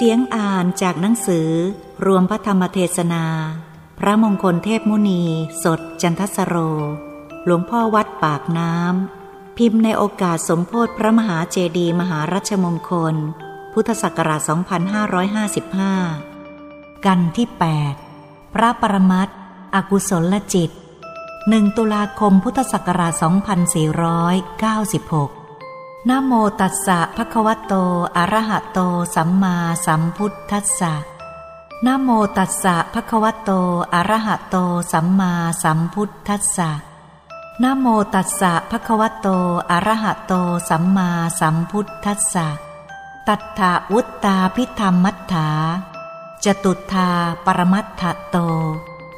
เสียงอ่านจากหนังสือ รวมพระธรรมเทศนา พระมงคลเทพมุนี สดจันทสโร หลวงพ่อวัดปากน้ำ พิมพ์ในโอกาสสมโพธิพระมหาเจดีมหารัชมงคล พุทธศักราช 2555 กันที่ 8 พระปรมัตอกุศลจิต 1 ตุลาคมพุทธศักราช 2496 นโมตัสสะภะคะวะโต อะระหะโต สัมมาสัมพุทธัสสะนโมตัสสะภะคะวะโต อะระหะโต สัมมาสัมพุทธัสสะนโมตัสสะภะคะวะโต อะระหะโต สัมมาสัมพุทธัสสะ ตัทธวุตตาพิธรรมมัฏฐาจตุธาปรมัตถโต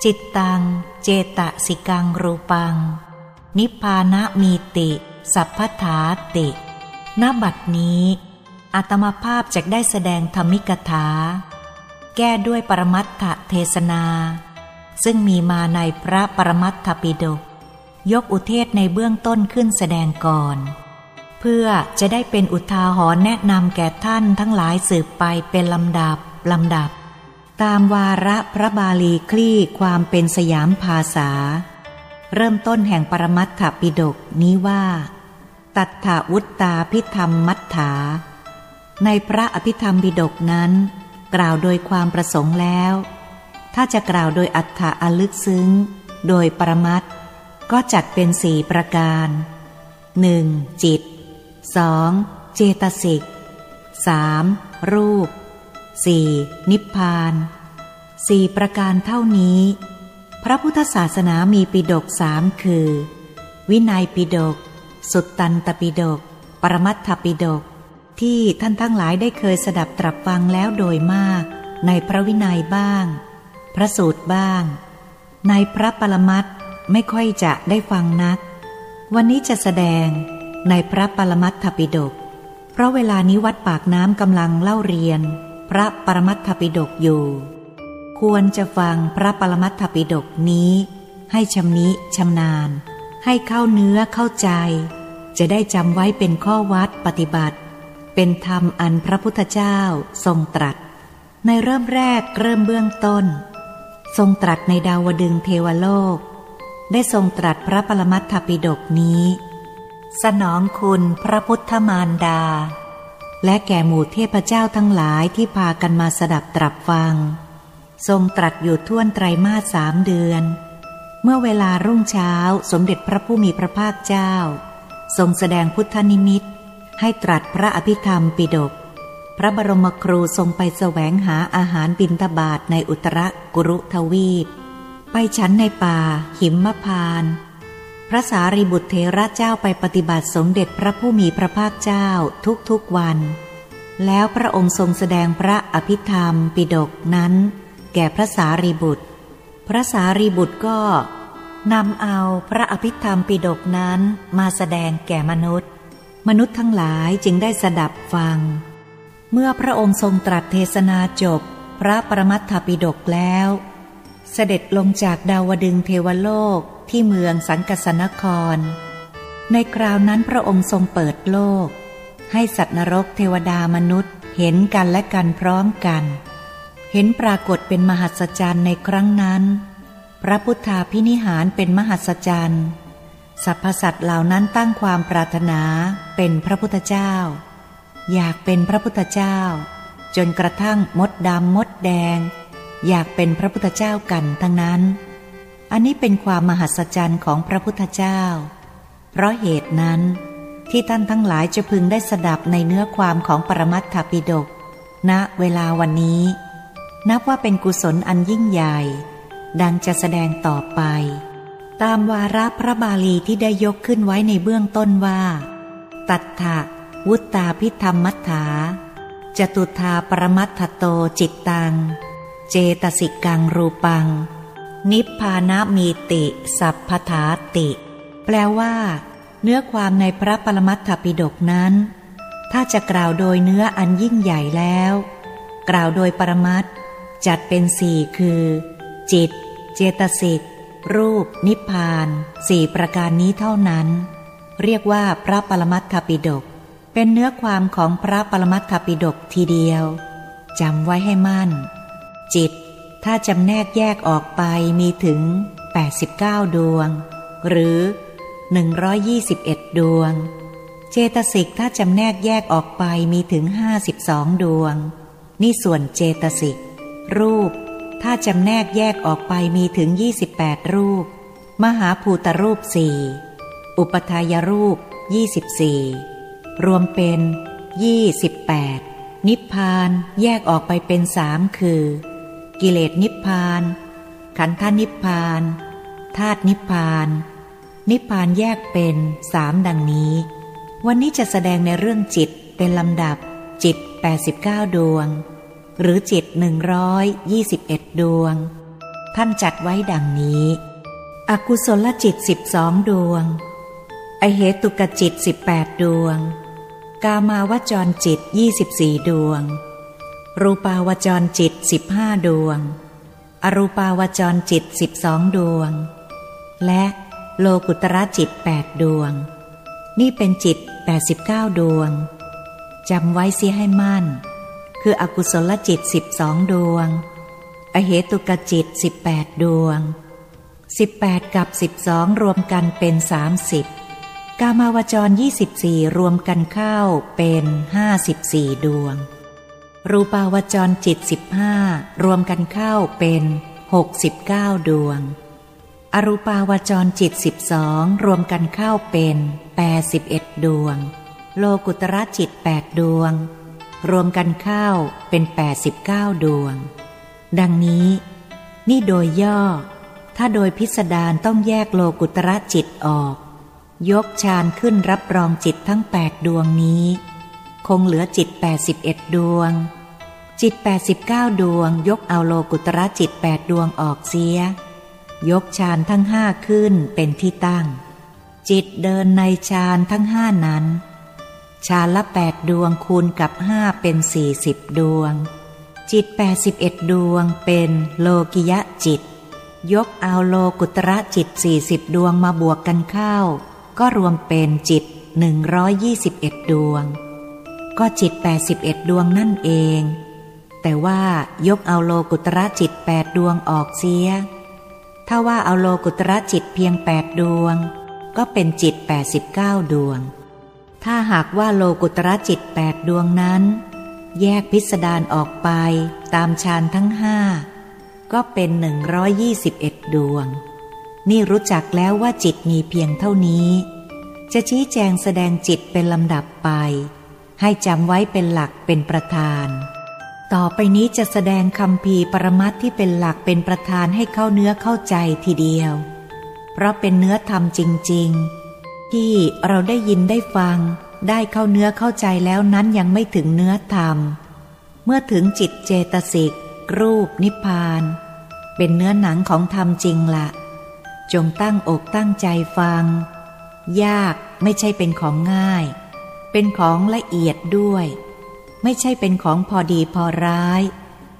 จิตตัง เจตสิกังรูปัง นิพพานะมีติ สัพพถาติ ณบัดนี้อาตมาภาพจะได้แสดงธรรมิกถา แก้ด้วยปรมัตถเทศนา ซึ่งมีมาในพระปรมัตถปิฎกยกอุเทศในเบื้องต้นขึ้นแสดงก่อน เพื่อจะได้เป็นอุทาหรณ์แนะนำแก่ท่านทั้งหลายสืบไปเป็นลำดับลำดับ ตามวาระพระบาลีคลี่ความเป็นสยามภาษา เริ่มต้นแห่งปรมัตถปิฎกนี้ว่า ตัทธวุตตาพิธรรมมัฏฐาในพระอภิธรรมปิฎกนั้น กล่าวโดยความประสงค์แล้ว ถ้าจะกล่าวโดยอัฏฐะอลึกซึ้ง โดยปรมัตถ์ก็จัดเป็นสี่ประการ 1. จิต 2. เจตสิก 3. รูป 4. นิพพานสี่ประการเท่านี้ พระพุทธศาสนามีปิฎกสามคือ วินัยปิฎก สุตตันตปิฎกปรมัตถปิฎกที่ท่านทั้งหลายได้เคยสดับตรับฟังแล้วโดยมาก ในพระวินัยบ้าง พระสูตรบ้าง ในพระปรมัตถ์ไม่ค่อยจะได้ฟังนัก วันนี้จะแสดงในพระปรมัตถปิฎกเพราะเวลานี้วัดปากน้ำกำลังเล่าเรียน พระปรมัตถปิฎกอยู่ ควรจะฟังพระปรมัตถปิฎกนี้ ให้ชำนิชำนาญ ให้เข้าเนื้อเข้าใจ จะได้จำไว้เป็นข้อวัดปฏิบัติ เป็นธรรมอันพระพุทธเจ้าทรงตรัส ในเริ่มแรกเริ่มเบื้องต้น ทรงตรัสในดาวดึงเทวโลก ได้ทรงตรัสพระปรมัตถปิฎกนี้ สนองคุณพระพุทธมารดา และแก่หมู่เทพเจ้าทั้งหลายที่พากันมาสดับตรับฟัง ทรงตรัสอยู่ท่วนไตรมาสสามเดือน เมื่อเวลารุ่งเช้าสมเด็จพระผู้มีพระภาคเจ้า ทรงแสดงพุทธนิมิต ให้ตรัสพระอภิธรรมปิฎกพระบรมครูทรงไปแสวงหาอาหารบิณฑบาตในอุตรกุรุทวีป ไปฉันในป่า หิมพาน พระสารีบุตรเทระเจ้าไปปฏิบัติสมเด็จพระผู้มีพระภาคเจ้าทุกๆวัน แล้วพระองค์ทรงแสดงพระอภิธรรมปิฎกนั้น แก่พระสารีบุตร พระสารีบุตรก็นำเอาพระอภิธรรมปิฎกนั้นมาแสดงแก่มนุษย์ มนุษย์ทั้งหลายจึงได้สดับฟัง เมื่อพระองค์ทรงตรัสเทศนาจบ พระปรมัตถปิฎกแล้ว เสด็จลงจากดาวดึงเทวโลกที่เมืองสังกสนคร ในคราวนั้นพระองค์ทรงเปิดโลก ให้สัตว์นรกเทวดามนุษย์เห็นกันและกันพร้อมกัน เห็นปรากฏเป็นมหัศจรรย์ในครั้งนั้น พระพุทธาพินิหารเป็นมหัศจรรย์สรรพสัตว์เหล่านั้นตั้งความปรารถนาเป็นพระพุทธเจ้า อยากเป็นพระพุทธเจ้า จนกระทั่งมดดำมดแดง อยากเป็นพระพุทธเจ้ากันทั้งนั้น อันนี้เป็นความมหัศจรรย์ของพระพุทธเจ้า เพราะเหตุนั้นที่ท่านทั้งหลายจะพึงได้สดับในเนื้อความของปรมัตถปิฎกณเวลาวันนี้ นับว่าเป็นกุศลอันยิ่งใหญ่ ดังจะแสดงต่อไป ตามวาระพระบาลีที่ได้ยกขึ้นไว้ในเบื้องต้นว่า ตัทธะวุตตาพิธรรมมัฏฐา จตุธาปรมัตถโตจิตตัง เจตสิกังรูปัง นิพพานะมีติ สัพพถาติ แปลว่า เนื้อความในพระปรมัตถปิฎกนั้น ถ้าจะกล่าวโดยเนื้ออันยิ่งใหญ่แล้ว กล่าวโดยปรมัตถ จัดเป็นสี่คือ จิต เจตสิก รูป นิพพานสี่ประการนี้เท่านั้น เรียกว่าพระปรมัตถปิฎกเป็นเนื้อความของพระปรมัตถปิฎกทีเดียวจำไว้ให้มั่น จิต ถ้าจำแนกแยกออกไปมีถึง 89 ดวง หรือ 121 ดวง เจตสิกถ้าจำแนกแยกออกไปมีถึง 52 ดวง นี่ส่วนเจตสิก รูป ถ้าจำแนกแยกออกไปมีถึง 28 รูป มหาภูตรูปสี่อุปทายรูป 24 รวมเป็น 28 นิพพานแยกออกไปเป็นสามคือ กิเลสนิพพาน ขันธนิพพานธาตุนิพพาน นิพพานแยกเป็นสามดังนี้ วันนี้จะแสดงในเรื่องจิตเป็นลำดับจิต 89 ดวง หรือจิต121ดวง ท่านจัดไว้ดังนี้ อกุศลจิต12ดวง อเหตุกจิต18ดวง กามาวจรจิต24ดวง รูปาวจรจิต15ดวง อรูปาวจรจิต12ดวง และโลกุตระจิต8ดวง นี่เป็นจิต89ดวงจำไว้เสียให้มั่น คืออกุศลจิต12ดวง อเหตุกจิต18ดวง18กับ12รวมกันเป็น30กามาวจร24รวมกันเข้าเป็น54ดวง รูปาวจรจิต15รวมกันเข้าเป็น69ดวง อรูปาวจรจิต12รวมกันเข้าเป็น81ดวง โลกุตระจิต8ดวง รวมกันเข้าเป็น 89 ดวง ดังนี้ นี่โดยย่อ ถ้าโดยพิสดารต้องแยกโลกุตระจิตออก ยกฌานขึ้นรับรองจิตทั้ง 8 ดวงนี้ คงเหลือจิต 81 ดวง จิต 89 ดวง ยกเอาโลกุตระจิต 8 ดวงออกเสีย ยกฌานทั้งห้าขึ้นเป็นที่ตั้ง จิตเดินในฌานทั้งห้านั้น ฌาละแปดดวงคูณกับห้าเป็นสี่สิบดวง จิตแปดสิบเอ็ดดวงเป็นโลกิยะจิต ยกเอาโลกุตระจิตสี่สิบดวงมาบวกกันเข้า ก็รวมเป็นจิตหนึ่งร้อยยี่สิบเอ็ดดวง ก็จิตแปดสิบเอ็ดดวงนั่นเอง แต่ว่ายกเอาโลกุตระจิตแปดดวงออกเสีย ถ้าว่าเอาโลกุตระจิตเพียงแปดดวง ก็เป็นจิตแปดสิบเก้าดวง ถ้าหากว่าโลกุตระจิตแปดดวงนั้น แยกพิสดารออกไปตามฌานทั้งห้าก็เป็นหนึ่งร้อยยี่สิบเอ็ดดวง นี่รู้จักแล้วว่าจิตมีเพียงเท่านี้ จะชี้แจงแสดงจิตเป็นลำดับไป ให้จำไว้เป็นหลักเป็นประธาน ต่อไปนี้จะแสดงคำพีปรมัตที่เป็นหลักเป็นประธานให้เข้าเนื้อเข้าใจทีเดียว เพราะเป็นเนื้อธรรมจริง ๆ ที่เราได้ยินได้ฟัง ได้เข้าเนื้อเข้าใจแล้วนั้นยังไม่ถึงเนื้อธรรม เมื่อถึงจิตเจตสิก รูปนิพพาน เป็นเนื้อหนังของธรรมจริงละ จงตั้งอกตั้งใจฟัง ยากไม่ใช่เป็นของง่าย เป็นของละเอียดด้วย ไม่ใช่เป็นของพอดีพอร้าย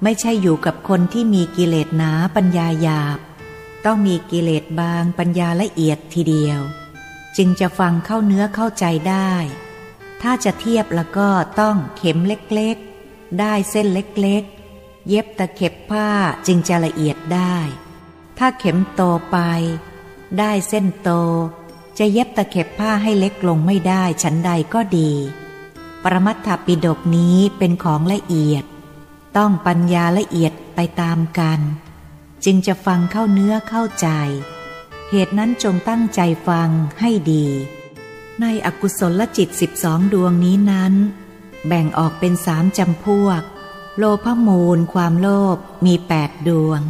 ไม่ใช่อยู่กับคนที่มีกิเลสหนาปัญญาหยาบ ต้องมีกิเลสบางปัญญาละเอียดทีเดียว จึงจะฟังเข้าเนื้อเข้าใจได้ ถ้าจะเทียบแล้วก็ต้องเข็มเล็กๆ ได้เส้นเล็กๆ เย็บตะเข็บผ้าจึงจะละเอียดได้ ถ้าเข็มโตไป ได้เส้นโต จะเย็บตะเข็บผ้าให้เล็กลงไม่ได้ฉันใดก็ดี ปรมัตถปิฎกนี้เป็นของละเอียด ต้องปัญญาละเอียดไปตามกัน จึงจะฟังเข้าเนื้อเข้าใจ เหตุนั้นจงตั้งใจฟังให้ดี ในอกุศลจิตสิบสองดวงนี้นั้น แบ่งออกเป็นสามจำพวก โลภมูล ความโลภมีแปดดวง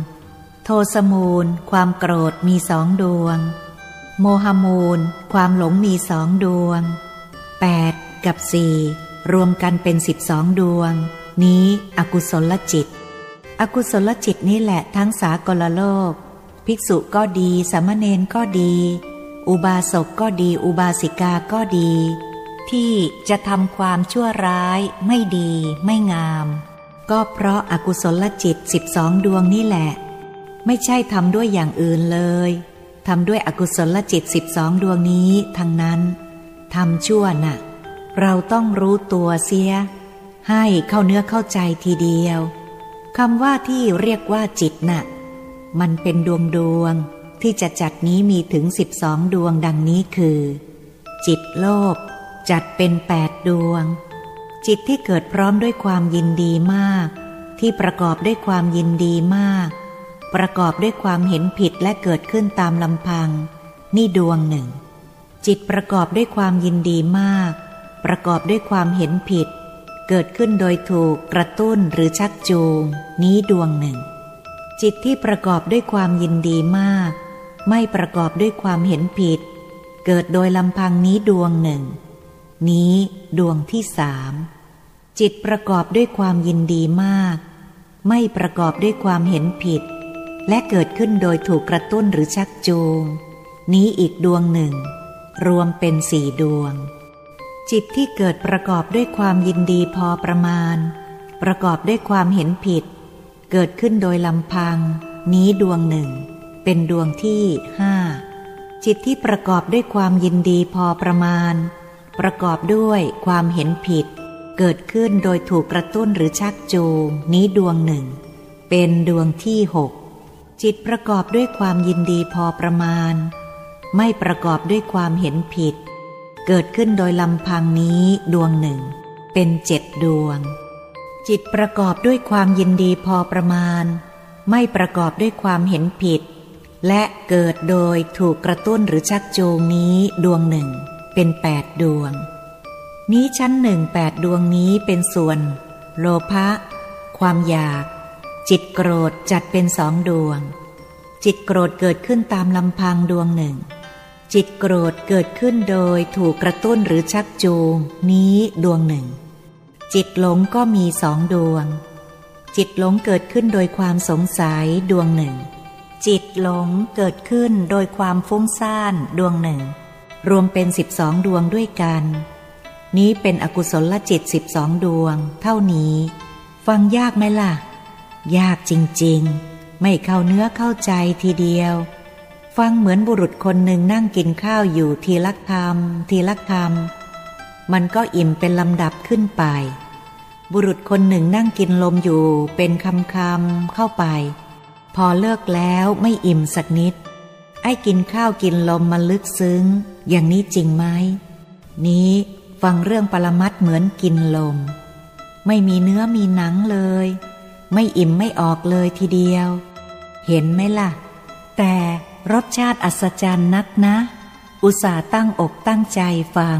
โทสมูล ความโกรธมีสองดวง โมหมูล ความหลงมีสองดวงแปดกับสี่รวมกันเป็นสิบสองดวง นี้อกุศลจิต อกุศลจิตนี่แหละทั้งสากลโลก ภิกษุก็ดี สามเณรก็ดี อุบาสกก็ดี อุบาสิกาก็ดี ที่จะทำความชั่วร้ายไม่ดีไม่งาม ก็เพราะอากุศลจิตสิบสองดวงนี่แหละ ไม่ใช่ทำด้วยอย่างอื่นเลยทำด้วยอกุศลจิตสิบสองดวงนี้ทั้งนั้นทำชั่วนะ่ะ เราต้องรู้ตัวเสีย ให้เข้าเนื้อเข้าใจทีเดียวคำว่าที่เรียกว่าจิตนะ่ะ มันเป็นดวงดวงที่จะจัดนี้มีถึงสิบสองดวงดังนี้คือ จิตโลภจัดเป็นแปดดวง จิตที่เกิดพร้อมด้วยความยินดีมาก ที่ประกอบด้วยความยินดีมาก ประกอบด้วยความเห็นผิดและเกิดขึ้นตามลำพัง นี่ดวงหนึ่ง จิตประกอบด้วยความยินดีมาก ประกอบด้วยความเห็นผิด เกิดขึ้นโดยถูกกระตุ้นหรือชักจูง นี้ดวงหนึ่ง จิตที่ประกอบด้วยความยินดีมาก ไม่ประกอบด้วยความเห็นผิด เกิดโดยลำพังนี้ดวงหนึ่ง นี้ดวงที่สามจิตประกอบด้วยความยินดีมาก ไม่ประกอบด้วยความเห็นผิด และเกิดขึ้นโดยถูกกระตุ้นหรือชักจูง นี้อีกดวงหนึ่ง รวมเป็นสี่ดวง จิตที่เกิดประกอบด้วยความยินดีพอประมาณ ประกอบด้วยความเห็นผิด เกิดขึ้นโดยลำพัง นี้ดวงหนึ่ง เป็นดวงที่ห้าจิตที่ประกอบด้วยความยินดีพอประมาณ ประกอบด้วยความเห็นผิด เกิดขึ้นโดยถูกกระตุ้นหรือชักจูง นี้ดวงหนึ่ง เป็นดวงที่หกจิตประกอบด้วยความยินดีพอประมาณ ไม่ประกอบด้วยความเห็นผิด เกิดขึ้นโดยลำพังนี้ดวงหนึ่ง เป็นเจ็ดดวง จิตประกอบด้วยความยินดีพอประมาณ ไม่ประกอบด้วยความเห็นผิด และเกิดโดยถูกกระตุ้นหรือชักจูงนี้ดวงหนึ่ง เป็นแปดดวง นี้ชั้นหนึ่งแปดดวงนี้เป็นส่วน โลภะความอยาก จิตโกรธจัดเป็นสองดวง จิตโกรธเกิดขึ้นตามลำพังดวงหนึ่ง จิตโกรธเกิดขึ้นโดยถูกกระตุ้นหรือชักจูงนี้ดวงหนึ่ง จิตหลงก็มีสองดวง จิตหลงเกิดขึ้นโดยความสงสัยดวงหนึ่ง จิตหลงเกิดขึ้นโดยความฟุ้งซ่านดวงหนึ่ง รวมเป็นสิบสองดวงด้วยกัน นี้เป็นอกุศลจิตสิบสองดวง เท่านี้ ฟังยากไหมล่ะ ยากจริงๆ ไม่เข้าเนื้อเข้าใจทีเดียว ฟังเหมือนบุรุษคนหนึ่งนั่งกินข้าวอยู่ทีลักคำทีลักคำมันก็อิ่มเป็นลำดับขึ้นไป บุรุษคนหนึ่งนั่งกินลมอยู่เป็นคำคำเข้าไป พอเลิกแล้วไม่อิ่มสักนิด ไอ้กินข้าวกินลมมันลึกซึ้ง อย่างนี้จริงไหมนี้ฟังเรื่องปรมัดเหมือนกินลม ไม่มีเนื้อมีหนังเลย ไม่อิ่มไม่ออกเลยทีเดียว เห็นไหมล่ะ แต่รสชาติอัศจรรย์นักนะ อุตส่าห์ตั้งอกตั้งใจฟัง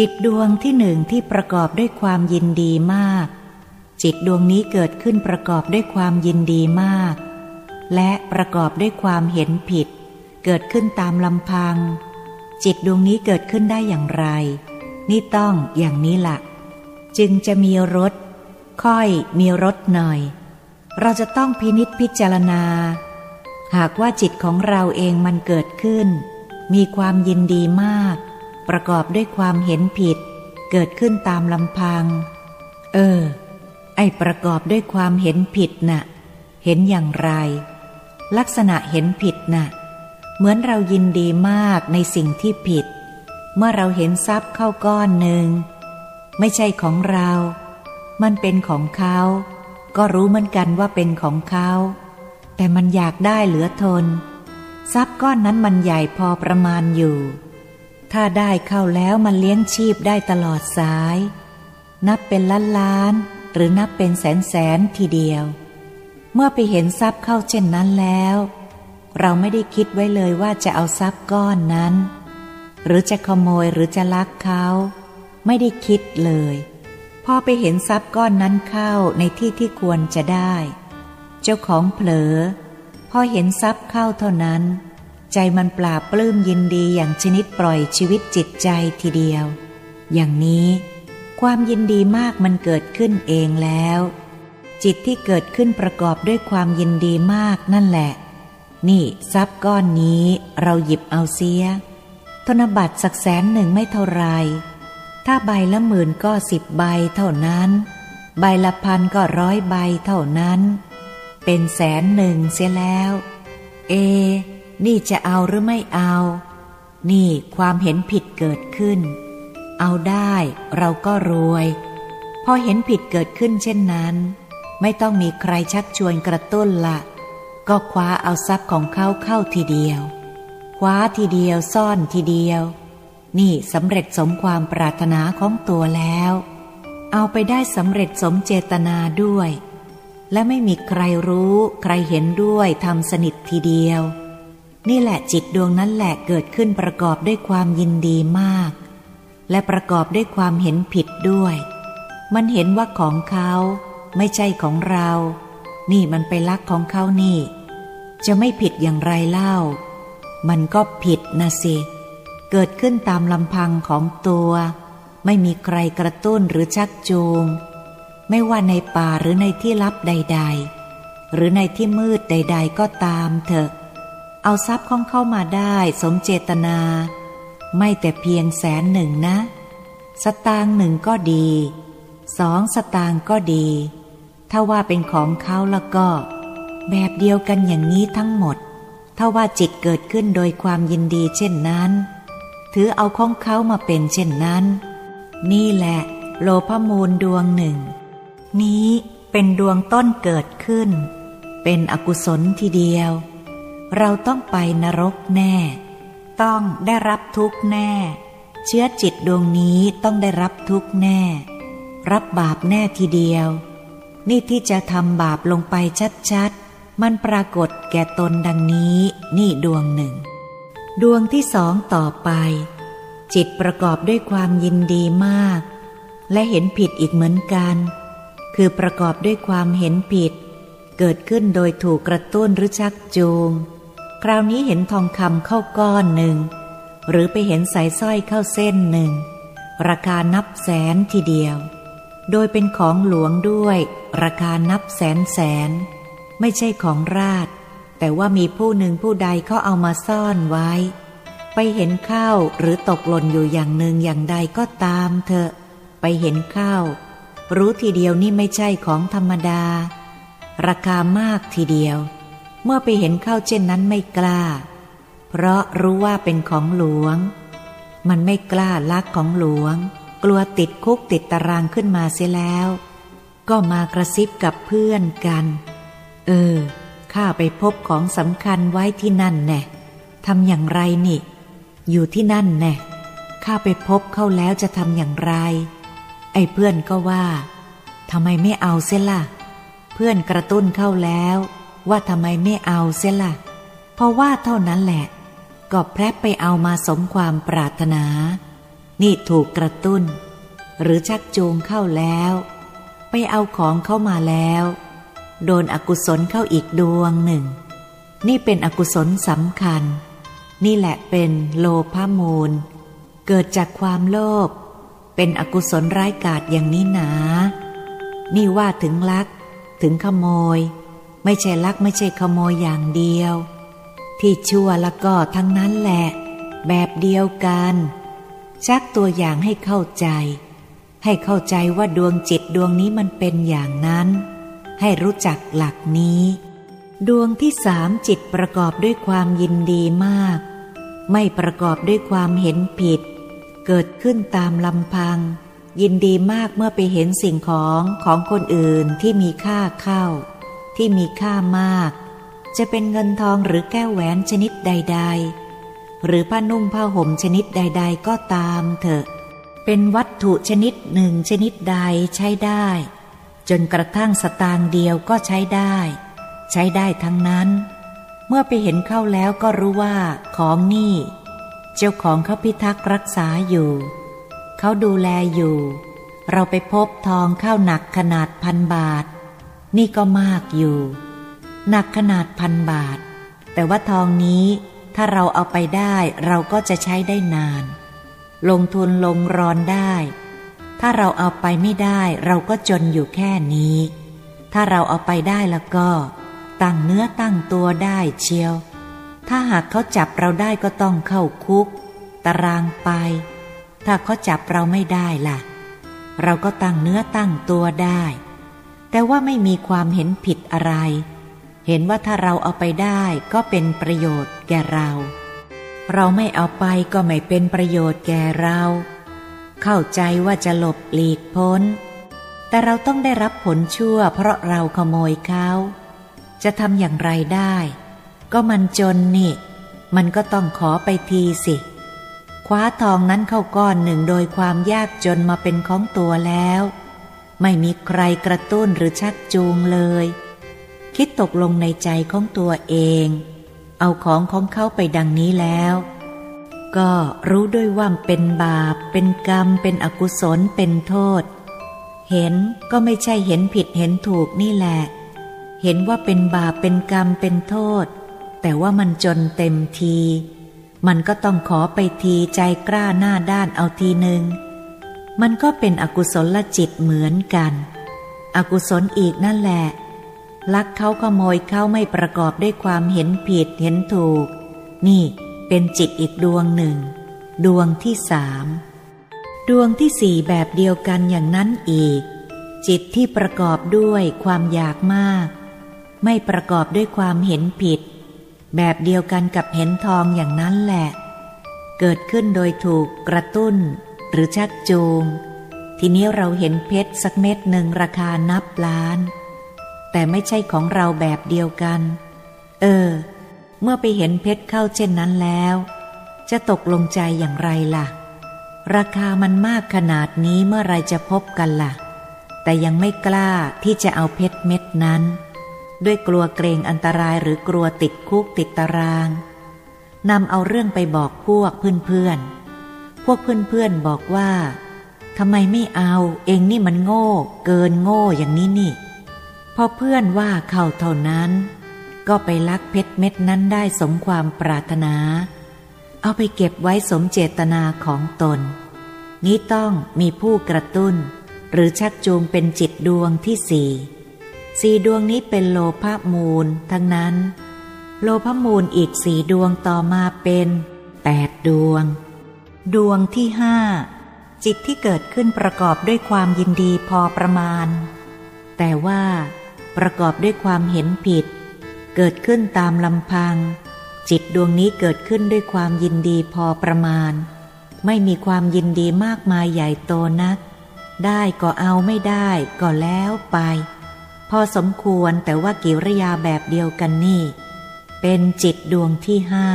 จิตดวงที่หนึ่งที่ประกอบด้วยความยินดีมาก จิตดวงนี้เกิดขึ้นประกอบด้วยความยินดีมาก และประกอบด้วยความเห็นผิด เกิดขึ้นตามลำพัง จิตดวงนี้เกิดขึ้นได้อย่างไร นี่ต้องอย่างนี้ละ่ะ จึงจะมีรสค่อยมีรสหน่อย เราจะต้องพินิษพิจารณา หากว่าจิตของเราเองมันเกิดขึ้น มีความยินดีมาก ประกอบด้วยความเห็นผิด เกิดขึ้นตามลำพัง เออ ไอประกอบด้วยความเห็นผิดนะ่ะ เห็นอย่างไร ลักษณะเห็นผิดนะ่ะ เหมือนเรายินดีมากในสิ่งที่ผิด เมื่อเราเห็นทรัพย์เข้าก้อนหนึ่ง ไม่ใช่ของเรา มันเป็นของเขา ก็รู้เหมือนกันว่าเป็นของเขา แต่มันอยากได้เหลือทน ทรัพย์ก้อนนั้นมันใหญ่พอประมาณอยู่ ถ้าได้เข้าแล้วมันเลี้ยงชีพได้ตลอดสาย นับเป็นล้านล้าน หรือนับเป็นแสนแสนทีเดียว เมื่อไปเห็นทรัพย์เข้าเช่นนั้นแล้ว เราไม่ได้คิดไว้เลยว่าจะเอาทรัพย์ก้อนนั้น หรือจะขโมยหรือจะลักเขาไม่ได้คิดเลยพอไปเห็นทรัพย์ก้อนนั้นเข้าในที่ที่ควรจะได้ เจ้าของเผลอ พอเห็นทรัพย์เข้าเท่านั้น ใจมันปราบปลื้มยินดีอย่างชนิดปล่อยชีวิตจิตใจทีเดียว อย่างนี้ความยินดีมากมันเกิดขึ้นเองแล้ว จิตที่เกิดขึ้นประกอบด้วยความยินดีมากนั่นแหละ นี่ทรัพย์ก้อนนี้เราหยิบเอาเสีย ธนบัตรสักแสนหนึ่งไม่เท่าไร ถ้าใบละหมื่นก็สิบใบเท่านั้น ใบละพันก็ร้อยใบเท่านั้น เป็นแสนหนึ่งเสียแล้ว เอ นี่จะเอาหรือไม่เอา นี่ความเห็นผิดเกิดขึ้น เอาได้เราก็รวย พอเห็นผิดเกิดขึ้นเช่นนั้น ไม่ต้องมีใครชักชวนกระตุ้นละ ก็คว้าเอาทรัพย์ของเขาเข้าทีเดียว คว้าทีเดียวซ่อนทีเดียว นี่สำเร็จสมความปรารถนาของตัวแล้ว เอาไปได้สำเร็จสมเจตนาด้วย และไม่มีใครรู้ใครเห็นด้วยทำสนิททีเดียว นี่แหละจิตดวงนั้นแหละเกิดขึ้นประกอบด้วยความยินดีมาก และประกอบด้วยความเห็นผิดด้วย มันเห็นว่าของเขาไม่ใช่ของเรา นี่มันไปลักของเขานี่ จะไม่ผิดอย่างไรเล่า มันก็ผิดนะสิ เกิดขึ้นตามลำพังของตัว ไม่มีใครกระตุ้นหรือชักจูง ไม่ว่าในป่าหรือในที่ลับใด ๆ หรือในที่มืดใด ๆ ก็ตามเถอะ เอาทรัพย์ของเข้ามาได้สมเจตนา ไม่แต่เพียงแสนหนึ่งนะ สตางค์หนึ่งก็ดี สองสตางค์ก็ดี ถ้าว่าเป็นของเขาแล้วก็ แบบเดียวกันอย่างนี้ทั้งหมด ถ้าว่าจิตเกิดขึ้นโดยความยินดีเช่นนั้น ถือเอาของเขามาเป็นเช่นนั้น นี่แหละ โลภมูลดวงหนึ่ง นี้เป็นดวงต้นเกิดขึ้น เป็นอกุศลทีเดียว เราต้องไปนรกแน่ ต้องได้รับทุกข์แน่ เชื้อจิตดวงนี้ต้องได้รับทุกข์แน่ รับบาปแน่ทีเดียว นี่ที่จะทำบาปลงไปชัดๆ มันปรากฏแก่ตนดังนี้นี่ดวงหนึ่ง ดวงที่สองต่อไป จิตประกอบด้วยความยินดีมาก และเห็นผิดอีกเหมือนกัน คือประกอบด้วยความเห็นผิด เกิดขึ้นโดยถูกกระตุ้นหรือชักจูง คราวนี้เห็นทองคำเข้าก้อนหนึ่ง หรือไปเห็นสายสร้อยเข้าเส้นหนึ่ง ราคานับแสนทีเดียว โดยเป็นของหลวงด้วย ราคานับแสนแสน ไม่ใช่ของราช แต่ว่ามีผู้หนึ่งผู้ใดเขาเอามาซ่อนไว้ ไปเห็นข้าวหรือตกหล่นอยู่อย่างหนึ่งอย่างใดก็ตามเถอะ ไปเห็นข้าวรู้ทีเดียวนี่ไม่ใช่ของธรรมดา ราคามากทีเดียว เมื่อไปเห็นข้าวเช่นนั้นไม่กล้า เพราะรู้ว่าเป็นของหลวง มันไม่กล้าลักของหลวง กลัวติดคุกติดตารางขึ้นมาเสียแล้ว ก็มากระซิบกับเพื่อนกัน เออ ข้าไปพบของสำคัญไว้ที่นั่นแน่ทำอย่างไรนี่ อยู่ที่นั่นแน่ข้าไปพบเข้าแล้วจะทำอย่างไร ไอ้เพื่อนก็ว่าทำไมไม่เอาเสียล่ะ เพื่อนกระตุ้นเข้าแล้ว ว่าทำไมไม่เอาเสียล่ะเพราะว่าเท่านั้นแหละ ก็แพรบไปเอามาสมความปรารถนา นี่ถูกกระตุ้น หรือชักจูงเข้าแล้ว ไปเอาของเข้ามาแล้ว โดนอกุศลเข้าอีกดวงหนึ่ง นี่เป็นอกุศลสำคัญ นี่แหละเป็นโลภมูล เกิดจากความโลภเป็นอกุศลร้ายกาจอย่างนี้หนา นี่ว่าถึงลัก ถึงขโมย ไม่ใช่ลักไม่ใช่ขโมยอย่างเดียว ที่ชั่วแล้วก็ทั้งนั้นแหละ แบบเดียวกัน ชักตัวอย่างให้เข้าใจ ให้เข้าใจว่าดวงจิตดวงนี้มันเป็นอย่างนั้น ให้รู้จักหลักนี้ ดวงที่สามจิตประกอบด้วยความยินดีมาก ไม่ประกอบด้วยความเห็นผิด เกิดขึ้นตามลำพัง ยินดีมากเมื่อไปเห็นสิ่งของของคนอื่นที่มีค่าเข้า ที่มีค่ามาก จะเป็นเงินทองหรือแก้วแหวนชนิดใด ๆ หรือผ้านุ่งผ้าห่มชนิดใด ๆ ก็ตามเถอะ เป็นวัตถุชนิดหนึ่งชนิดใดใช้ได้ จนกระทั่งสตางค์เดียวก็ใช้ได้ ใช้ได้ทั้งนั้น เมื่อไปเห็นเข้าแล้วก็รู้ว่าของนี่ เจ้าของเขาพิทักษ์รักษาอยู่ เขาดูแลอยู่ เราไปพบทองเข้าหนักขนาดพันบาท นี่ก็มากอยู่ หนักขนาดพันบาท แต่ว่าทองนี้ถ้าเราเอาไปได้เราก็จะใช้ได้นาน ลงทุนลงรอนได้ ถ้าเราเอาไปไม่ได้เราก็จนอยู่แค่นี้ ถ้าเราเอาไปได้แล้วก็ ตั้งเนื้อตั้งตัวได้เชียว ถ้าหากเขาจับเราได้ก็ต้องเข้าคุก ตารางไป ถ้าเขาจับเราไม่ได้ล่ะ เราก็ตั้งเนื้อตั้งตัวได้ แต่ว่าไม่มีความเห็นผิดอะไร เห็นว่าถ้าเราเอาไปได้ก็เป็นประโยชน์แก่เรา เราไม่เอาไปก็ไม่เป็นประโยชน์แก่เรา เข้าใจว่าจะหลบหลีกพ้น แต่เราต้องได้รับผลชั่วเพราะเราขโมยเขาจะทำอย่างไรได้ ก็มันจนนี่ มันก็ต้องขอไปทีสิ คว้าทองนั้นเข้าก้อนหนึ่งโดยความยากจนมาเป็นของตัวแล้ว ไม่มีใครกระตุ้นหรือชักจูงเลย คิดตกลงในใจของตัวเอง เอาของของเขาไปดังนี้แล้ว ก็รู้ด้วยว่าเป็นบาป เป็นกรรม เป็นอกุศลเป็นโทษ เห็นก็ไม่ใช่เห็นผิดเห็นถูกนี่แหละ เห็นว่าเป็นบาปเป็นกรรมเป็นโทษ แต่ว่ามันจนเต็มที มันก็ต้องขอไปทีใจกล้าหน้าด้านเอาทีหนึ่ง มันก็เป็นอกุศลลจิตเหมือนกัน อกุศลอีกนั่นแหละ ลักเขาขโมยเขาไม่ประกอบด้วยความเห็นผิดเห็นถูก นี่เป็นจิตอีกดวงหนึ่ง ดวงที่สามดวงที่สี่แบบเดียวกันอย่างนั้นอีก จิตที่ประกอบด้วยความอยากมาก ไม่ประกอบด้วยความเห็นผิด แบบเดียวกันกับเห็นทองอย่างนั้นแหละ เกิดขึ้นโดยถูกกระตุ้น หรือชักจูง ทีนี้เราเห็นเพชรสักเม็ดหนึ่งราคานับล้าน แต่ไม่ใช่ของเราแบบเดียวกัน เออ เมื่อไปเห็นเพชรเข้าเช่นนั้นแล้ว จะตกลงใจอย่างไรล่ะ ราคามันมากขนาดนี้เมื่อไรจะพบกันล่ะ แต่ยังไม่กล้าที่จะเอาเพชรเม็ดนั้น ด้วยกลัวเกรงอันตรายหรือกลัวติดคุกติดตารางนำเอาเรื่องไปบอกพวกเพื่อนๆ พวกเพื่อนๆบอกว่าทำไมไม่เอาเองนี่มันโง่ เกินโง่อย่างนี้นี่ พอเพื่อนว่าเข้าเท่านั้น ก็ไปลักเพชรเม็ดนั้นได้สมความปรารถนา เอาไปเก็บไว้สมเจตนาของตน นี้ต้องมีผู้กระตุ้น หรือชักจูงเป็นจิตดวงที่สี่สี่ดวงนี้เป็นโลภมูลทั้งนั้น โลภมูลอีกสี่ดวงต่อมาเป็นแปดดวง ดวงที่ห้าจิตที่เกิดขึ้นประกอบด้วยความยินดีพอประมาณ แต่ว่าประกอบด้วยความเห็นผิด เกิดขึ้นตามลำพัง จิตดวงนี้เกิดขึ้นด้วยความยินดีพอประมาณ ไม่มีความยินดีมากมายใหญ่โตนัก ได้ก็เอาไม่ได้ก็แล้วไป พอสมควรแต่ว่ากิริยาแบบเดียวกันนี่ เป็นจิตดวงที่ห้า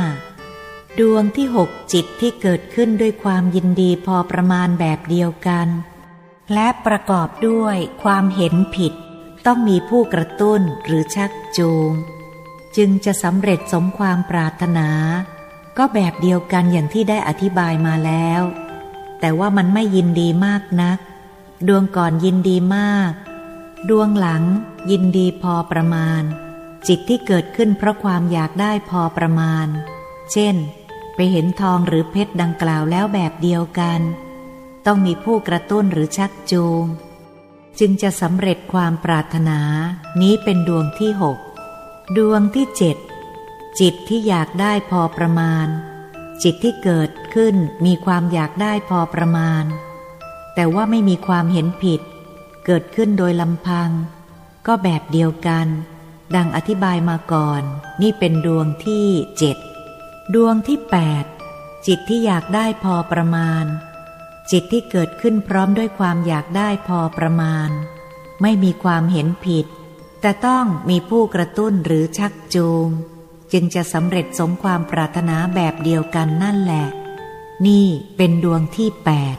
ดวงที่หกจิตที่เกิดขึ้นด้วยความยินดีพอประมาณแบบเดียวกัน และประกอบด้วยความเห็นผิด ต้องมีผู้กระตุ้นหรือชักจูง จึงจะสำเร็จสมความปรารถนา ก็แบบเดียวกันอย่างที่ได้อธิบายมาแล้ว แต่ว่ามันไม่ยินดีมากนัก ดวงก่อนยินดีมาก ดวงหลังยินดีพอประมาณ จิตที่เกิดขึ้นเพราะความอยากได้พอประมาณ เช่น ไปเห็นทองหรือเพชรดังกล่าวแล้วแบบเดียวกัน ต้องมีผู้กระตุ้นหรือชักจูง จึงจะสำเร็จความปรารถนานี้เป็นดวงที่หกดวงที่เจ็ดจิตที่อยากได้พอประมาณ จิตที่เกิดขึ้นมีความอยากได้พอประมาณ แต่ว่าไม่มีความเห็นผิด เกิดขึ้นโดยลำพัง ก็แบบเดียวกัน ดังอธิบายมาก่อน นี่เป็นดวงที่เจ็ด ดวงที่แปดจิตที่อยากได้พอประมาณ จิตที่เกิดขึ้นพร้อมด้วยความอยากได้พอประมาณ ไม่มีความเห็นผิด แต่ต้องมีผู้กระตุ้นหรือชักจูง จึงจะสำเร็จสมความปรารถนาแบบเดียวกันนั่นแหละ นี่เป็นดวงที่แปด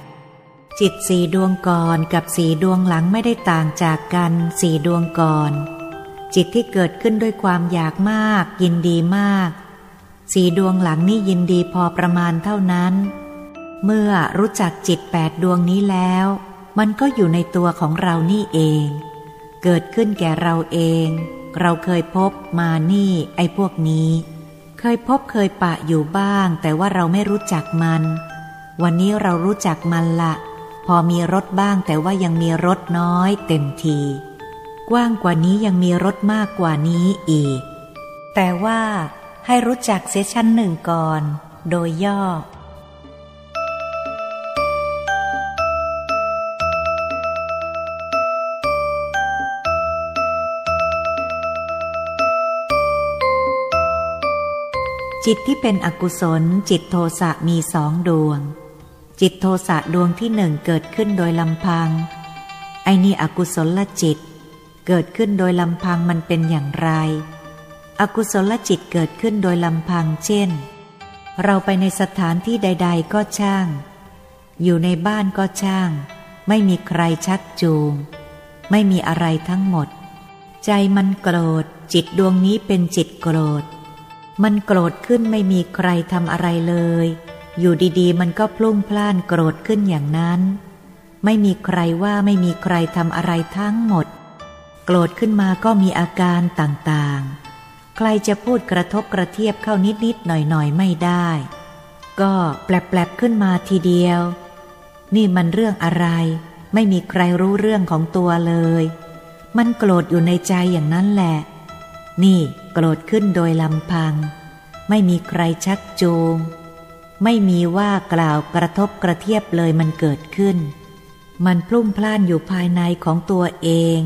จิตสี่ดวงก่อนกับสี่ดวงหลังไม่ได้ต่างจากกันสี่ดวงก่อน จิตที่เกิดขึ้นด้วยความอยากมาก ยินดีมาก สี่ดวงหลังนี่ยินดีพอประมาณเท่านั้น เมื่อรู้จักจิตแปดดวงนี้แล้ว มันก็อยู่ในตัวของเรานี่เอง เกิดขึ้นแก่เราเอง เราเคยพบมานี่ไอ้พวกนี้ เคยพบเคยปะอยู่บ้าง แต่ว่าเราไม่รู้จักมัน วันนี้เรารู้จักมันละพอมีรถบ้างแต่ว่ายังมีรถน้อยเต็มที กว้างกว่านี้ยังมีรถมากกว่านี้อีก แต่ว่า ให้รู้จักเสียชั้นหนึ่งก่อน โดยย่อ จิตที่เป็นอกุศล จิตโทสะมีสองดวง จิตโทสะดวงที่หนึ่งเกิดขึ้นโดยลำพัง ไอ้นี่อกุศลละจิต เกิดขึ้นโดยลำพังมันเป็นอย่างไร อกุศลจิตเกิดขึ้นโดยลำพังเช่น เราไปในสถานที่ใด ๆ ก็ช่าง อยู่ในบ้านก็ช่าง ไม่มีใครชักจูง ไม่มีอะไรทั้งหมด ใจมันโกรธ จิตดวงนี้เป็นจิตโกรธ มันโกรธขึ้นไม่มีใครทำอะไรเลย อยู่ดีๆ มันก็พลุ่งพล่านโกรธขึ้นอย่างนั้น ไม่มีใครว่าไม่มีใครทำอะไรทั้งหมด โกรธขึ้นมาก็มีอาการต่างๆ ใครจะพูดกระทบกระเทียบเข้านิดๆหน่อยๆไม่ได้ ก็แปลบๆขึ้นมาทีเดียว นี่มันเรื่องอะไร ไม่มีใครรู้เรื่องของตัวเลย มันโกรธอยู่ในใจอย่างนั้นแหละ นี่โกรธขึ้นโดยลำพัง ไม่มีใครชักจูง ไม่มีว่ากล่าวกระทบกระเทียบเลยมันเกิดขึ้น มันพลุ่งพล่านอยู่ภายในของตัวเอง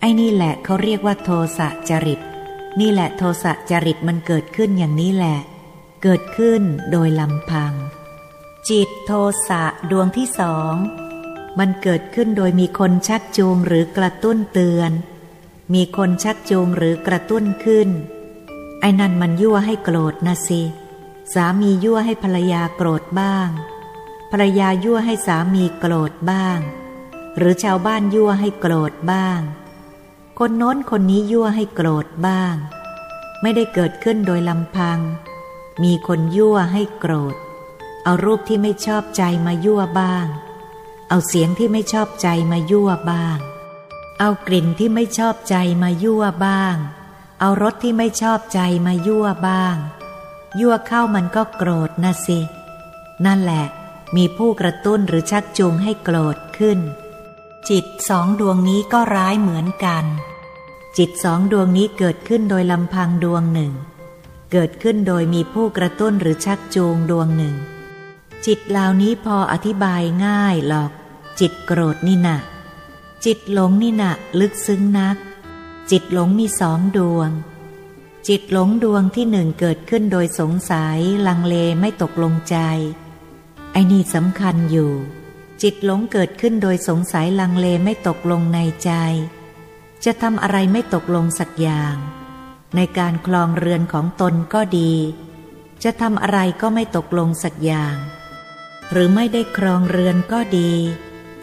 ไอ้นี่แหละเขาเรียกว่าโทสะจริต นี่แหละโทสะจริตมันเกิดขึ้นอย่างนี้แหละ เกิดขึ้นโดยลำพัง จิตโทสะดวงที่สอง มันเกิดขึ้นโดยมีคนชักจูงหรือกระตุ้นเตือน มีคนชักจูงหรือกระตุ้นขึ้น ไอ้นั่นมันยั่วให้โกรธนะสิ สามียั่วให้ภรรยาโกรธบ้าง ภรรยายั่วให้สามีโกรธบ้าง หรือชาวบ้านยั่วให้โกรธบ้าง คนโน้นคนนี้ยั่วให้โกรธบ้าง ไม่ได้เกิดขึ้นโดยลำพัง มีคนยั่วให้โกรธ เอารูปที่ไม่ชอบใจมายั่วบ้าง เอาเสียงที่ไม่ชอบใจมายั่วบ้าง เอากลิ่นที่ไม่ชอบใจมายั่วบ้าง เอารสที่ไม่ชอบใจมายั่วบ้าง ยั่วเข้ามันก็โกรธนะสิ นั่นแหละ มีผู้กระตุ้นหรือชักจูงให้โกรธขึ้น จิตสองดวงนี้ก็ร้ายเหมือนกัน จิตสองดวงนี้เกิดขึ้นโดยลำพังดวงหนึ่ง เกิดขึ้นโดยมีผู้กระตุ้นหรือชักจูงดวงหนึ่ง จิตเหล่านี้พออธิบายง่ายหรอก จิตโกรธนี่นะจิตหลงนี่นะลึกซึ้งนัก จิตหลงมีสองดวง จิตหลงดวงที่หนึ่งเกิดขึ้นโดยสงสัยลังเลไม่ตกลงใจ ไอ้นี่สำคัญอยู่ จิตหลงเกิดขึ้นโดยสงสัยลังเลไม่ตกลงในใจ จะทำอะไรไม่ตกลงสักอย่าง ในการคลองเรือนของตนก็ดี จะทำอะไรก็ไม่ตกลงสักอย่าง หรือไม่ได้ครองเรือนก็ดี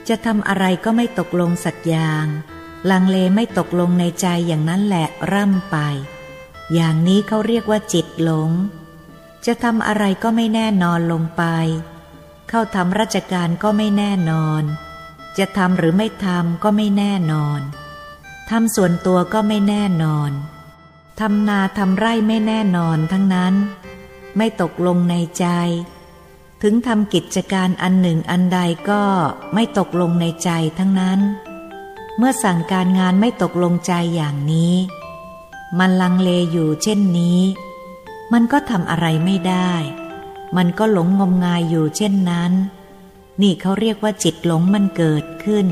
จะทำอะไรก็ไม่ตกลงสักอย่าง ลังเลไม่ตกลงในใจอย่างนั้นแหละร่ำไป อย่างนี้เขาเรียกว่าจิตหลง จะทำอะไรก็ไม่แน่นอนลงไป เข้าทำราชการก็ไม่แน่นอน จะทำหรือไม่ทำก็ไม่แน่นอนทำส่วนตัวก็ไม่แน่นอนทำนาทำไร่ไม่แน่นอนทั้งนั้น ไม่ตกลงในใจ ถึงทำกิจการอันหนึ่งอันใดก็ไม่ตกลงในใจทั้งนั้น เมื่อสั่งการงานไม่ตกลงใจอย่างนี้ มันลังเลอยู่เช่นนี้ มันก็ทำอะไรไม่ได้ มันก็หลงงมงายอยู่เช่นนั้น นี่เขาเรียกว่าจิตหลงมันเกิดขึ้น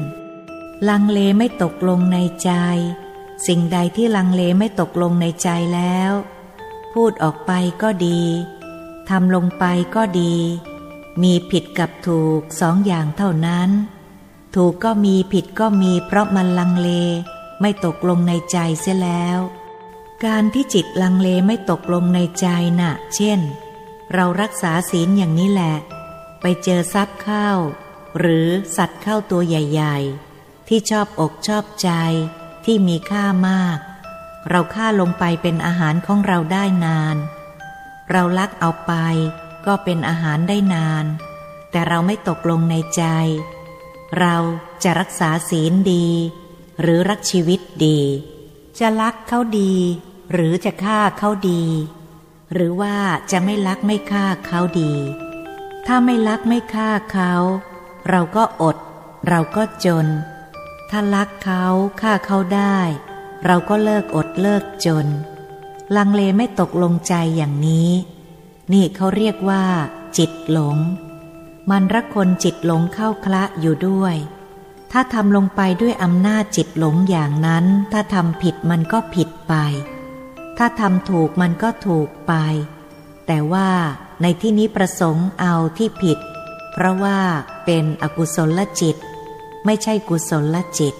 ลังเลไม่ตกลงในใจ สิ่งใดที่ลังเลไม่ตกลงในใจแล้ว พูดออกไปก็ดีทำลงไปก็ดี มีผิดกับถูกสองอย่างเท่านั้น ถูกก็มีผิดก็มีเพราะมันลังเล ไม่ตกลงในใจเสียแล้ว การที่จิตลังเลไม่ตกลงในใจนะ่ะ เช่น เรารักษาศีลอย่างนี้แหละ ไปเจอทรัพย์เข้าหรือสัตว์เข้าตัวใหญ่ๆ ที่ชอบอกชอบใจ ที่มีค่ามาก เราฆ่าลงไปเป็นอาหารของเราได้นาน เราลักเอาไปก็เป็นอาหารได้นาน แต่เราไม่ตกลงในใจ เราจะรักษาศีลดี หรือรักชีวิตดี จะลักเขาดี หรือจะฆ่าเขาดี หรือว่าจะไม่ลักไม่ฆ่าเขาดี ถ้าไม่ลักไม่ฆ่าเขา เราก็อด เราก็จน ถ้าลักเขาฆ่าเขาได้ เราก็เลิกอดเลิกจน ลังเลไม่ตกลงใจอย่างนี้ นี่เขาเรียกว่า จิตหลง มันรักคนจิตหลงเข้าคละอยู่ด้วย ถ้าทำลงไปด้วยอำนาจจิตหลงอย่างนั้น ถ้าทำผิดมันก็ผิดไป ถ้าทำถูกมันก็ถูกไป แต่ว่าในที่นี้ประสงค์เอาที่ผิด เพราะว่าเป็นอกุศลจิต ไม่ใช่กุศลจิต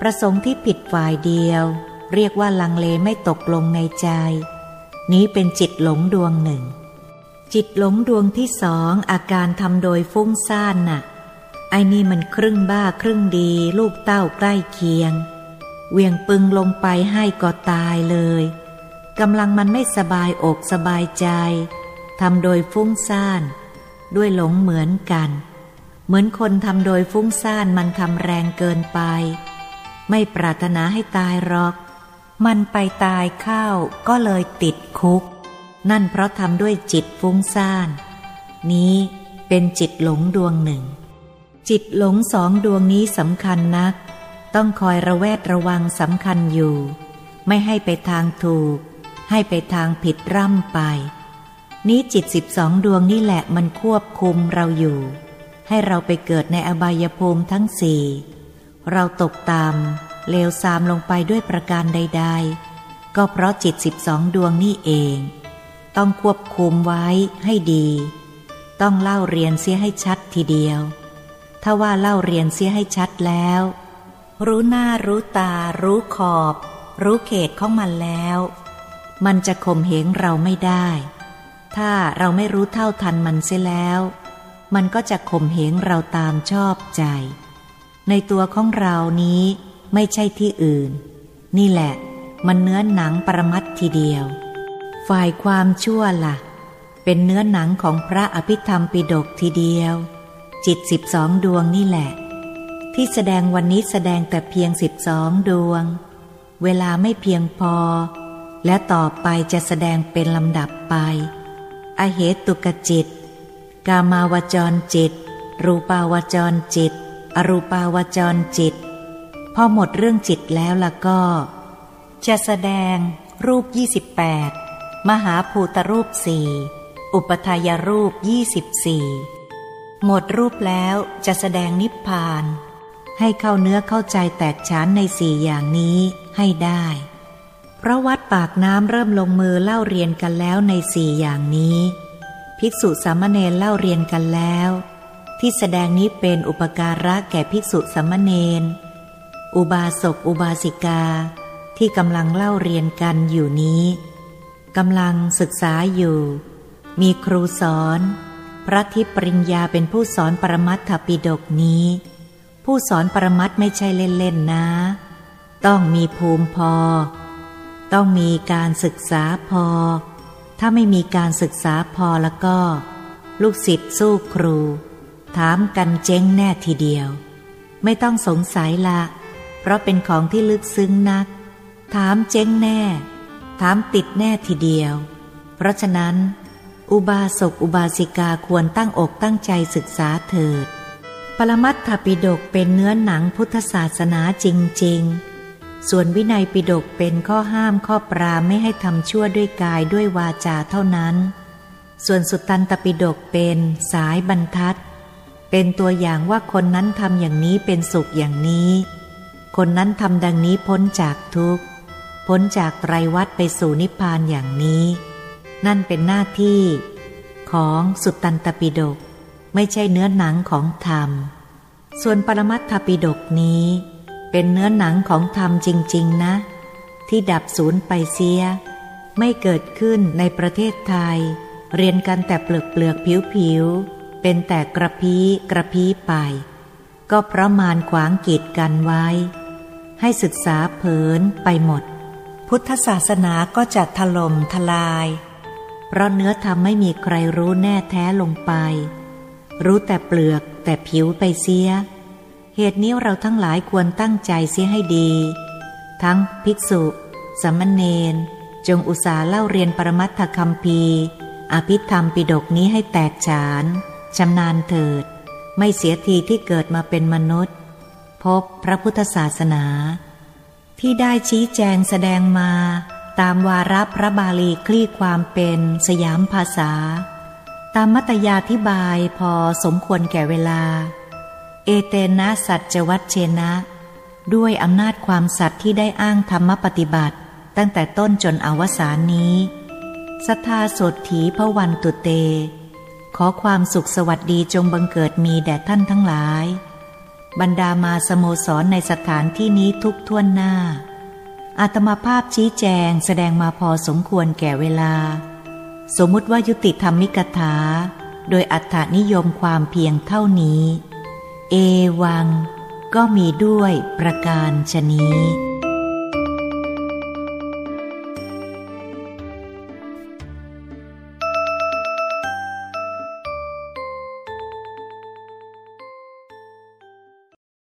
ประสงค์ที่ผิดฝ่ายเดียว เรียกว่าลังเลไม่ตกลงในใจ นี้เป็นจิตหลงดวงหนึ่ง จิตหลงดวงที่สองอาการทำโดยฟุ้งซ่านน่ะไอ้นี่มันครึ่งบ้าครึ่งดี ลูกเต้าใกล้เคียง เวียงปึงลงไปให้ก็ตายเลย กำลังมันไม่สบายอกสบายใจทำโดยฟุ้งซ่าน ด้วยหลงเหมือนกัน เหมือนคนทำโดยฟุ้งซ่านมันทำแรงเกินไป ไม่ปรารถนาให้ตายหรอก มันไปตายเข้าก็เลยติดคุก นั่นเพราะทำด้วยจิตฟุ้งซ่าน นี้เป็นจิตหลงดวงหนึ่ง จิตหลงสองดวงนี้สำคัญนัก ต้องคอยระแวดระวังสำคัญอยู่ ไม่ให้ไปทางถูก ให้ไปทางผิดร่ำไป นี้จิตสิบสองดวงนี่แหละมันควบคุมเราอยู่ ให้เราไปเกิดในอบายภูมิทั้งสี่เราตกตามเลวซามลงไปด้วยประการใด ๆ ก็เพราะจิตสิบสองดวงนี่เอง ต้องควบคุมไว้ให้ดี ต้องเล่าเรียนเสียให้ชัดทีเดียว ถ้าว่าเล่าเรียนเสียให้ชัดแล้ว รู้หน้ารู้ตา รู้ขอบ รู้เขตของมันแล้ว มันจะข่มเหงเราไม่ได้ ถ้าเราไม่รู้เท่าทันมันเสียแล้ว มันก็จะข่มเหงเราตามชอบใจ ในตัวของเรานี้ไม่ใช่ที่อื่น นี่แหละ มันเนื้อหนังปรมัตทีเดียว ฝ่ายความชั่วละ่ะ เป็นเนื้อหนังของพระอภิธรรมปิดกทีเดียว จิตสิบสองดวงนี่แหละ ที่แสดงวันนี้แสดงแต่เพียงสิบสองดวง เวลาไม่เพียงพอ และต่อไปจะแสดงเป็นลำดับไป อเหตุกจิต กามาวจรจิต รูปาวจรจิต อรูปาวจรจิต พอหมดเรื่องจิตแล้วล่ะก็ จะแสดงรูป 28 มหาภูตรูปสี่อุปทายรูป 24 หมดรูปแล้วจะแสดงนิพพาน ให้เข้าเนื้อเข้าใจแตกฉานในสี่อย่างนี้ให้ได้ พระวัดปากน้ำเริ่มลงมือเล่าเรียนกันแล้วในสี่อย่างนี้ ภิกษุสามเณรเล่าเรียนกันแล้ว ที่แสดงนี้เป็นอุปการะแก่ภิกษุสามเณรอุบาสกอุบาสิกา ที่กำลังเล่าเรียนกันอยู่นี้กำลังศึกษาอยู่ มีครูสอน พระทิปริญญาเป็นผู้สอนปรมัตถปิฎกนี้ ผู้สอนปรมัตไม่ใช่เล่นๆนะ ต้องมีภูมิพอ ต้องมีการศึกษาพอ ถ้าไม่มีการศึกษาพอแล้วก็ ลูกศิษย์สู้ครู ถามกันเจ๊งแน่ทีเดียว ไม่ต้องสงสัยละ เพราะเป็นของที่ลึกซึ้งนัก ถามเจ๊งแน่ ถามติดแน่ทีเดียว เพราะฉะนั้น อุบาสกอุบาสิกาควรตั้งอกตั้งใจศึกษาเถิด ปรมัตถปิฎกเป็นเนื้อหนังพุทธศาสนาจริง ๆ ส่วนวินัยปิฎกเป็นข้อห้ามข้อปรามไม่ให้ทำชั่วด้วยกายด้วยวาจาเท่านั้น ส่วนสุตตันตปิฎกเป็นสายบรรทัด เป็นตัวอย่างว่าคนนั้นทำอย่างนี้เป็นสุขอย่างนี้ คนนั้นทำดังนี้พ้นจากทุกข์ พ้นจากไตรวัฏไปสู่นิพพานอย่างนี้ นั่นเป็นหน้าที่ ของสุตตันตปิฎกไม่ใช่เนื้อหนังของธรรม ส่วนปรมัตถปิฎกนี้ เป็นเนื้อหนังของธรรมจริง ๆ นะ ที่ดับสูญไปเสีย ไม่เกิดขึ้นในประเทศไทย เรียนกันแต่เปลือกเปลือกผิวผิวเป็นแต่กระพี้กระพี้ไป ก็เพราะมารขวางกีดกันไว้ ให้ศึกษาเผินไปหมด พุทธศาสนาก็จะถล่มทลาย เพราะเนื้อธรรมไม่มีใครรู้แน่แท้ลงไป รู้แต่เปลือกแต่ผิวไปเสีย เหตุนี้เราทั้งหลายควรตั้งใจเสียให้ดี ทั้งภิกษุสัมมเนนจงอุตสาเล่าเรียนปรมัตถคัมภีร์อภิธรรมปิดกนี้ให้แตกฉานชำนาญเถิด ไม่เสียทีที่เกิดมาเป็นมนุษย์ พบพระพุทธศาสนา ที่ได้ชี้แจงแสดงมา ตามวาระพระบาลีคลี่ความเป็นสยามภาษา ตามมัตยาธิบายพอสมควรแก่เวลา เอเตนะสัจวัตเชนะ ด้วยอำนาจความสัตย์ที่ได้อ้างธรรมปฏิบัติ ตั้งแต่ต้นจนอวสานนี้สัทธาสดถีพระวันตุเต ขอความสุขสวัสดีจงบังเกิดมีแด่ท่านทั้งหลาย บรรดามาสโมสรในสถานที่นี้ทุกท่วนหน้า อาตมาภาพชี้แจงแสดงมาพอสมควรแก่เวลา สมมุติว่ายุติธรรมิกถา โดยอัตถนิยมความเพียงเท่านี้ เอวัง ก็มีด้วยประการชนี้